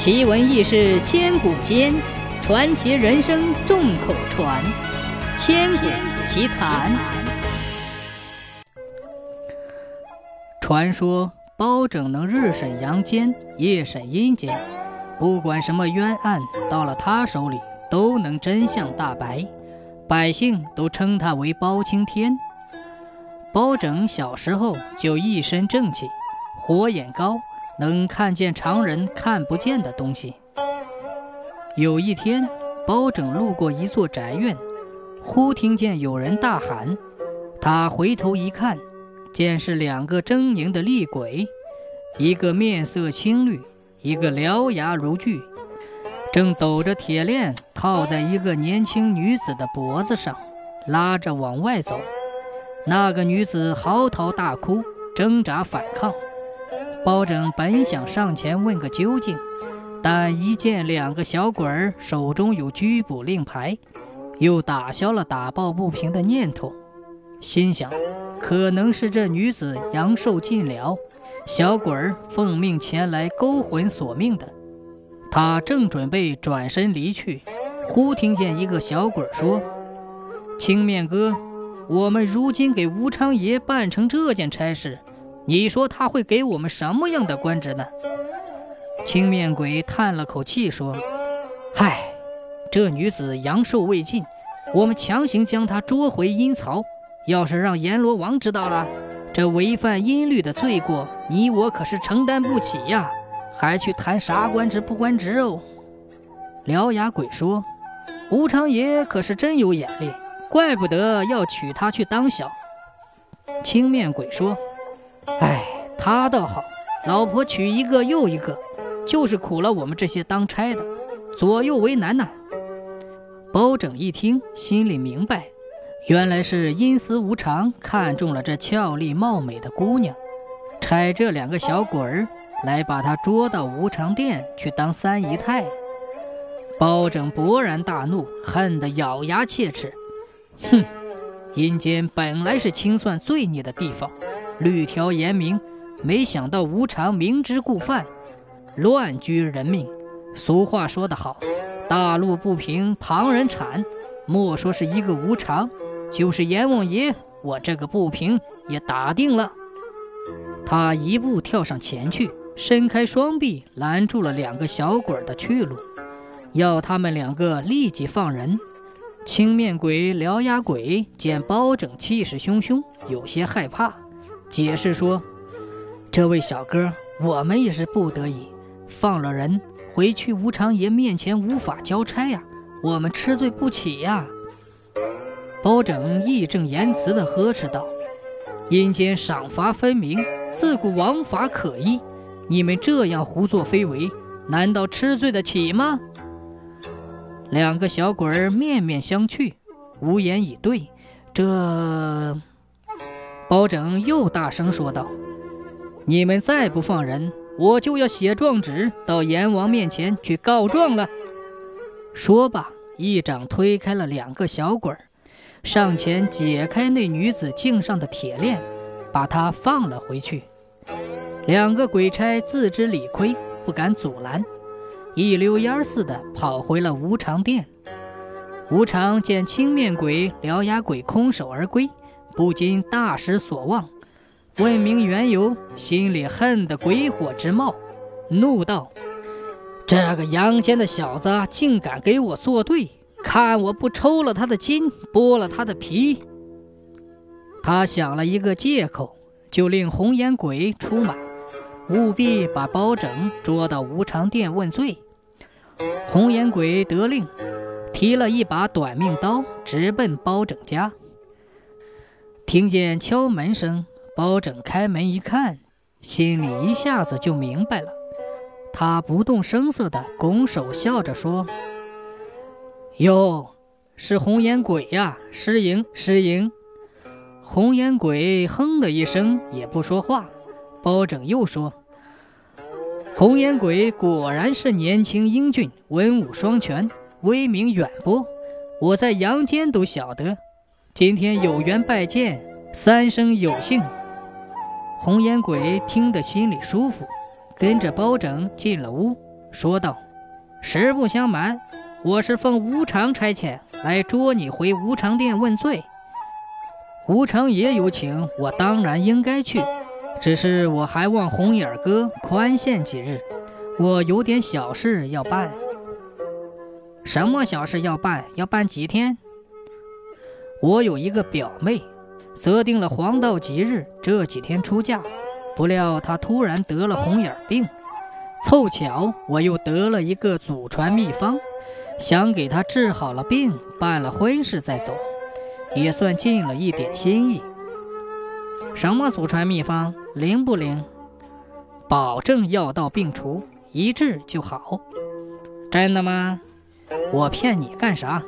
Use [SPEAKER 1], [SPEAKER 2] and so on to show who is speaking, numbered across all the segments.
[SPEAKER 1] 奇闻异事千古间，传奇人生众口传。千古奇谈。传说包拯能日审阳间，夜审阴间，不管什么冤案，到了他手里都能真相大白，百姓都称他为包青天。包拯小时候就一身正气，火眼高，能看见常人看不见的东西。有一天，包拯路过一座宅院，忽听见有人大喊，他回头一看，见是两个狰狞的厉鬼，一个面色青绿，一个獠牙如锯，正抖着铁链套在一个年轻女子的脖子上，拉着往外走。那个女子嚎啕大哭，挣扎反抗。包拯本想上前问个究竟，但一见两个小鬼儿手中有拘捕令牌，又打消了打抱不平的念头，心想可能是这女子阳寿尽了，小鬼儿奉命前来勾魂索命的。他正准备转身离去，忽听见一个小鬼儿说：“青面哥。”我们如今给吴昌爷办成这件差事，你说他会给我们什么样的官职呢？青面鬼叹了口气说：“唉，这女子阳寿未尽，我们强行将她捉回阴曹，要是让阎罗王知道了，这违反阴律的罪过，你我可是承担不起呀！还去谈啥官职不官职哦？”獠牙鬼说：“吴昌爷可是真有眼力。”怪不得要娶她去当小。青面鬼说：“哎，他倒好，老婆娶一个又一个，就是苦了我们这些当差的，左右为难呐。”包拯一听，心里明白，原来是阴司无常看中了这俏丽貌美的姑娘，差这两个小鬼儿来把她捉到无常殿去当三姨太。包拯勃然大怒，恨得咬牙切齿。哼，阴间本来是清算罪孽的地方，律条严明，没想到无常明知故犯，乱居人命。俗话说得好，大路不平旁人铲，莫说是一个无常，就是阎王爷，我这个不平也打定了。他一步跳上前去，伸开双臂拦住了两个小鬼的去路，要他们两个立即放人。青面鬼、獠牙鬼见包拯气势汹汹，有些害怕，解释说：“这位小哥，我们也是不得已，放了人回去吴常爷面前无法交差呀，我们吃罪不起呀。”包拯义正言辞地呵斥道：“阴间赏罚分明，自古王法可依，你们这样胡作非为，难道吃罪得起吗？”两个小鬼儿面面相觑，无言以对。这包拯又大声说道：“你们再不放人，我就要写状纸到阎王面前去告状了。”说罢，一掌推开了两个小鬼儿，上前解开那女子颈上的铁链，把她放了回去。两个鬼差自知理亏，不敢阻拦。一溜烟似的跑回了无常殿。无常见青面鬼、獠牙鬼空手而归，不禁大失所望。问明缘由，心里恨得鬼火直冒，怒道：“这个阳间的小子竟敢给我作对，看我不抽了他的筋，剥了他的皮！”他想了一个借口，就令红颜鬼出马。务必把包拯捉到无常殿问罪。红颜鬼得令，提了一把短命刀，直奔包拯家。听见敲门声，包拯开门一看，心里一下子就明白了。他不动声色地拱手笑着说：“哟，是红颜鬼呀，失迎失迎。”红颜鬼哼的一声，也不说话。包拯又说。红颜鬼果然是年轻英俊，文武双全，威名远播，我在阳间都晓得。今天有缘拜见，三生有幸。红颜鬼听得心里舒服，跟着包拯进了屋，说道：“实不相瞒，我是奉无常差遣来捉你回无常殿问罪。无常爷有请，我当然应该去。只是我还望红眼哥宽限几日，我有点小事要办。什么小事要办？要办几天？我有一个表妹，择定了黄道吉日，这几天出嫁。不料她突然得了红眼病。”凑巧，我又得了一个祖传秘方，想给她治好了病，办了婚事再走，也算尽了一点心意。什么祖传秘方灵不灵？保证药到病除，一治就好。真的吗？我骗你干啥？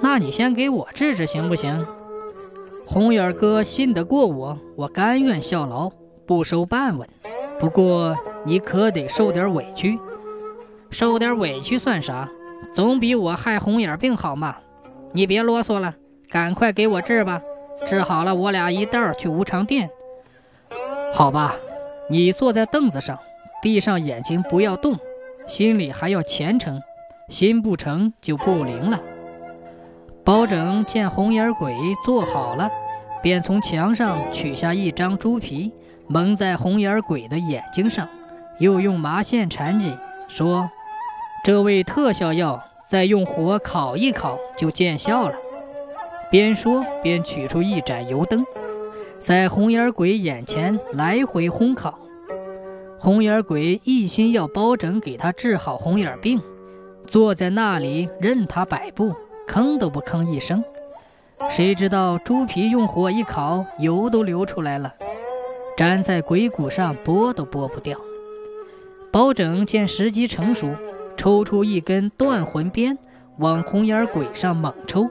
[SPEAKER 1] 那你先给我治治行不行？红眼哥信得过我，我甘愿效劳，不收半文。不过。你可得受点委屈，受点委屈算啥？总比我害红眼病好嘛！你别啰嗦了，赶快给我治吧！治好了，我俩一道去无常殿。好吧，你坐在凳子上，闭上眼睛，不要动，心里还要虔诚，心不诚就不灵了。包拯见红眼鬼坐好了，便从墙上取下一张猪皮，蒙在红眼鬼的眼睛上。又用麻线缠紧，说：“这味特效药，再用火烤一烤就见效了。”边说边取出一盏油灯，在红眼鬼眼前来回烘烤。红眼鬼一心要包拯给他治好红眼病，坐在那里任他摆布，吭都不吭一声。谁知道猪皮用火一烤，油都流出来了，粘在鬼骨上，剥都剥不掉。包拯见时机成熟，抽出一根断魂鞭，往红眼鬼上猛抽，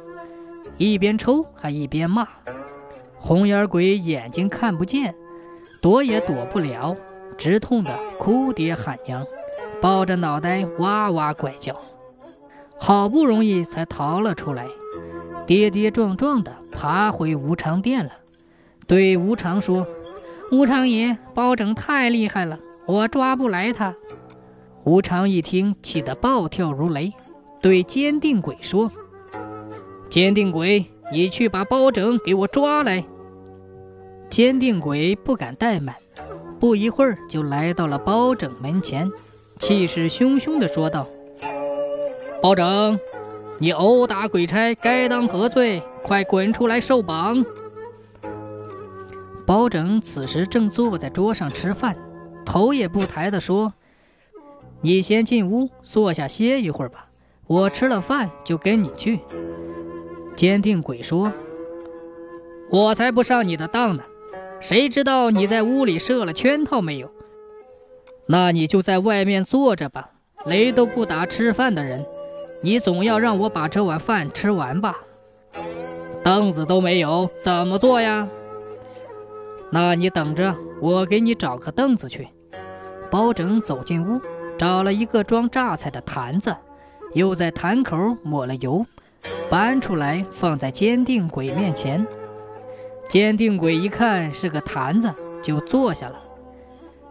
[SPEAKER 1] 一边抽还一边骂。红眼鬼眼睛看不见，躲也躲不了，直痛得哭爹喊娘，抱着脑袋哇哇怪叫，好不容易才逃了出来，跌跌撞撞地爬回无常殿了，对无常说：“无常爷，包拯太厉害了。”我抓不来他，无常一听，气得暴跳如雷，对坚定鬼说：“坚定鬼，你去把包拯给我抓来。”坚定鬼不敢怠慢，不一会儿就来到了包拯门前，气势汹汹地说道：“包拯，你殴打鬼差，该当何罪？快滚出来受绑！”包拯此时正坐在桌上吃饭。头也不抬地说：“你先进屋坐下歇一会儿吧，我吃了饭就跟你去。”坚定鬼说：“我才不上你的当呢！谁知道你在屋里设了圈套没有？那你就在外面坐着吧。雷都不打吃饭的人，你总要让我把这碗饭吃完吧？凳子都没有，怎么坐呀？那你等着，我给你找个凳子去。”包拯走进屋，找了一个装榨菜的坛子，又在坛口抹了油，搬出来放在坚定鬼面前。坚定鬼一看是个坛子，就坐下了。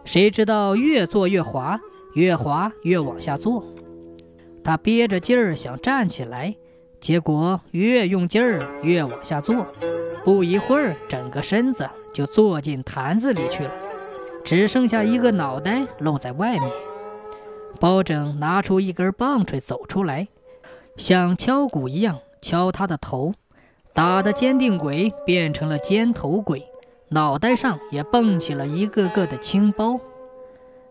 [SPEAKER 1] 谁知道越坐越滑，越滑越往下坐。他憋着劲儿想站起来，结果越用劲儿越往下坐，不一会儿整个身子就坐进坛子里去了。只剩下一个脑袋露在外面。包拯拿出一根棒槌走出来，像敲鼓一样敲他的头，打的坚定鬼变成了尖头鬼，脑袋上也蹦起了一个个的青包。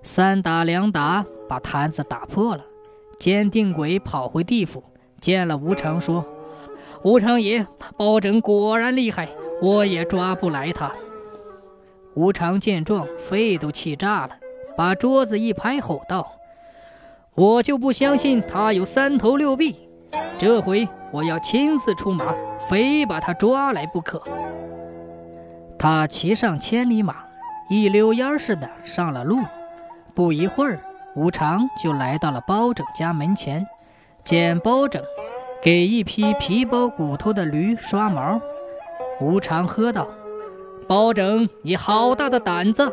[SPEAKER 1] 三打两打，把坛子打破了。坚定鬼跑回地府，见了吴常，说：“吴常爷，包拯果然厉害，我也抓不来他。”无常见状，肺都气炸了，把桌子一拍，吼道：“我就不相信他有三头六臂！这回我要亲自出马，非把他抓来不可。”他骑上千里马，一溜烟似的上了路。不一会儿，无常就来到了包拯家门前，见包拯给一匹皮包骨头的驴刷毛，无常喝道。包拯，你好大的胆子！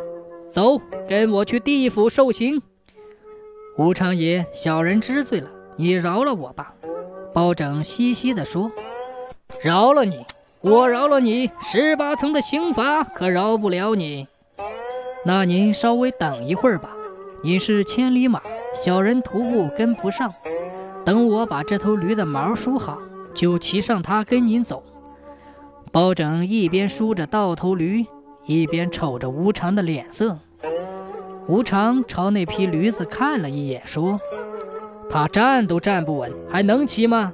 [SPEAKER 1] 走，跟我去地府受刑。吴常爷，小人知罪了，你饶了我吧。”包拯嘻嘻地说：“饶了你，我饶了你，十八层的刑罚可饶不了你。那您稍微等一会儿吧，你是千里马，小人徒步跟不上。等我把这头驴的毛梳好，就骑上它跟您走。”包拯一边梳着倒头驴，一边瞅着无常的脸色。无常朝那匹驴子看了一眼，说：“他站都站不稳，还能骑吗？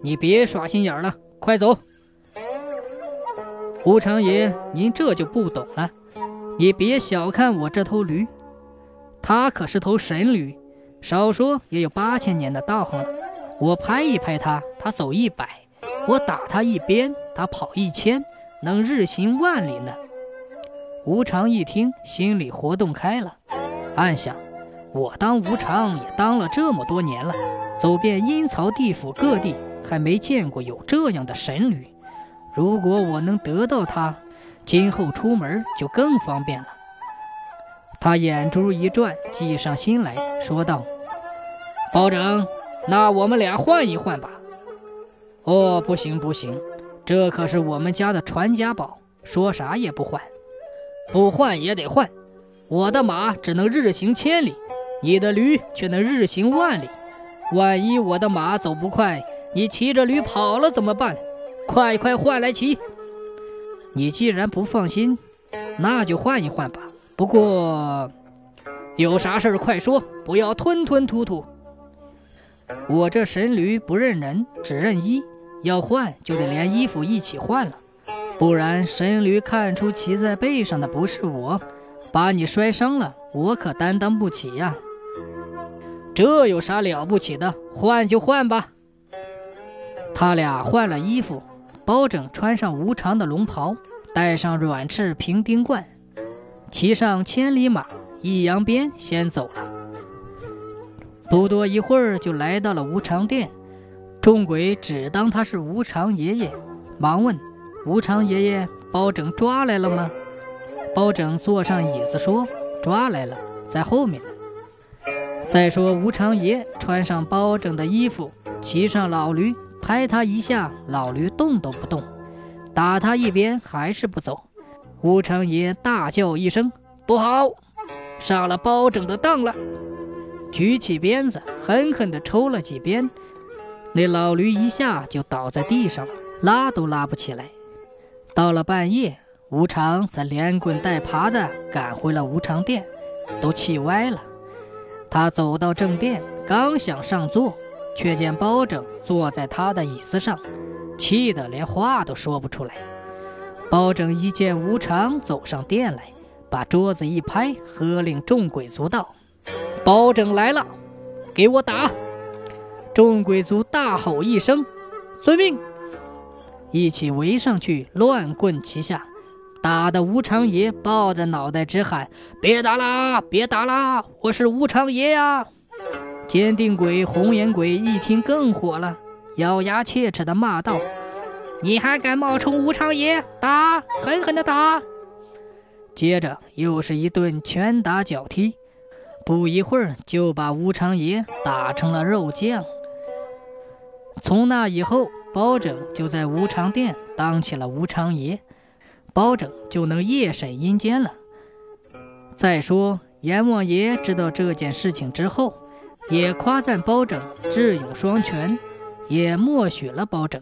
[SPEAKER 1] 你别耍心眼了，快走！”无常爷，您这就不懂了。你别小看我这头驴，他可是头神驴，少说也有八千年的道行了。我拍一拍他，他走一百；我打他一鞭，他跑一千，能日行万里呢。无常一听，心里活动开了，暗想：我当无常也当了这么多年了，走遍阴曹地府各地，还没见过有这样的神驴。如果我能得到它，今后出门就更方便了。他眼珠一转，计上心来说道：“包拯，那我们俩换一换吧。”“哦，不行不行，这可是我们家的传家宝，说啥也不换。”不换也得换，我的马只能日行千里，你的驴却能日行万里。万一我的马走不快，你骑着驴跑了怎么办？快快换来骑！你既然不放心，那就换一换吧。不过，有啥事儿快说，不要吞吞吐吐。我这神驴不认人，只认衣，要换就得连衣服一起换了。不然，神驴看出骑在背上的不是我，把你摔伤了，我可担当不起呀。这有啥了不起的？换就换吧。他俩换了衣服，包拯穿上无常的龙袍，戴上软翅平钉冠，骑上千里马，一扬鞭，先走了。不多一会儿，就来到了无常殿。众鬼只当他是无常爷爷，忙问。无常爷爷，包拯抓来了吗？包拯坐上椅子说：“抓来了，在后面。”再说无常爷穿上包拯的衣服，骑上老驴，拍他一下，老驴动都不动；打他一鞭，还是不走。无常爷大叫一声：“不好，上了包拯的当了！”举起鞭子，狠狠地抽了几鞭，那老驴一下就倒在地上了，拉都拉不起来。到了半夜，吴常才连滚带爬地赶回了无常殿，都气歪了。他走到正殿，刚想上座，却见包拯坐在他的椅子上，气得连话都说不出来。包拯一见无常走上殿来，把桌子一拍，喝令众鬼卒道：“包拯来了，给我打！”众鬼卒大吼一声：“遵命！”一起围上去，乱棍齐下，打得无常爷抱着脑袋直喊：“别打啦，别打啦！我是无常爷呀！”坚定鬼、红眼鬼一听更火了，咬牙切齿地骂道：“你还敢冒充吴常爷？打，狠狠的打！”接着又是一顿拳打脚踢，不一会儿就把吴常爷打成了肉酱。从那以后，包拯就在无常殿当起了无常爷，包拯就能夜审阴间了。再说阎王爷知道这件事情之后，也夸赞包拯智勇双全，也默许了包拯。